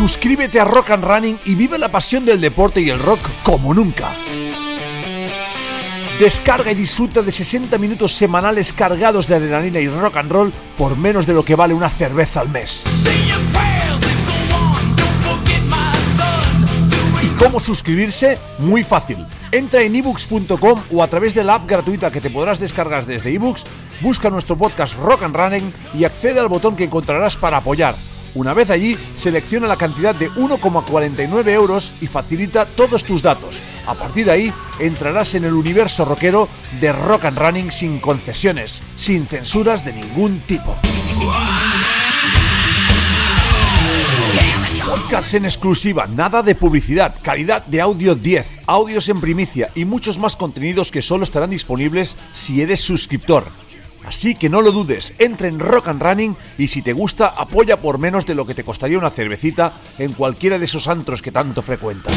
Suscríbete a Rock and Running y vive la pasión del deporte y el rock como nunca. Descarga y disfruta de 60 minutos semanales cargados de adrenalina y rock and roll por menos de lo que vale una cerveza al mes. ¿Y cómo suscribirse? Muy fácil. Entra en ebooks.com o a través de la app gratuita que te podrás descargar desde ebooks, busca nuestro podcast Rock and Running y accede al botón que encontrarás para apoyar una vez allí, selecciona la cantidad de 1,49 euros y facilita todos tus datos. A partir de ahí, entrarás en el universo rockero de Rock and Running sin concesiones, sin censuras de ningún tipo. Podcast en exclusiva, nada de publicidad, calidad de audio 10, audios en primicia y muchos más contenidos que solo estarán disponibles si eres suscriptor. Así que no lo dudes, entra en Rock and Running y si te gusta, apoya por menos de lo que te costaría una cervecita en cualquiera de esos antros que tanto frecuentas.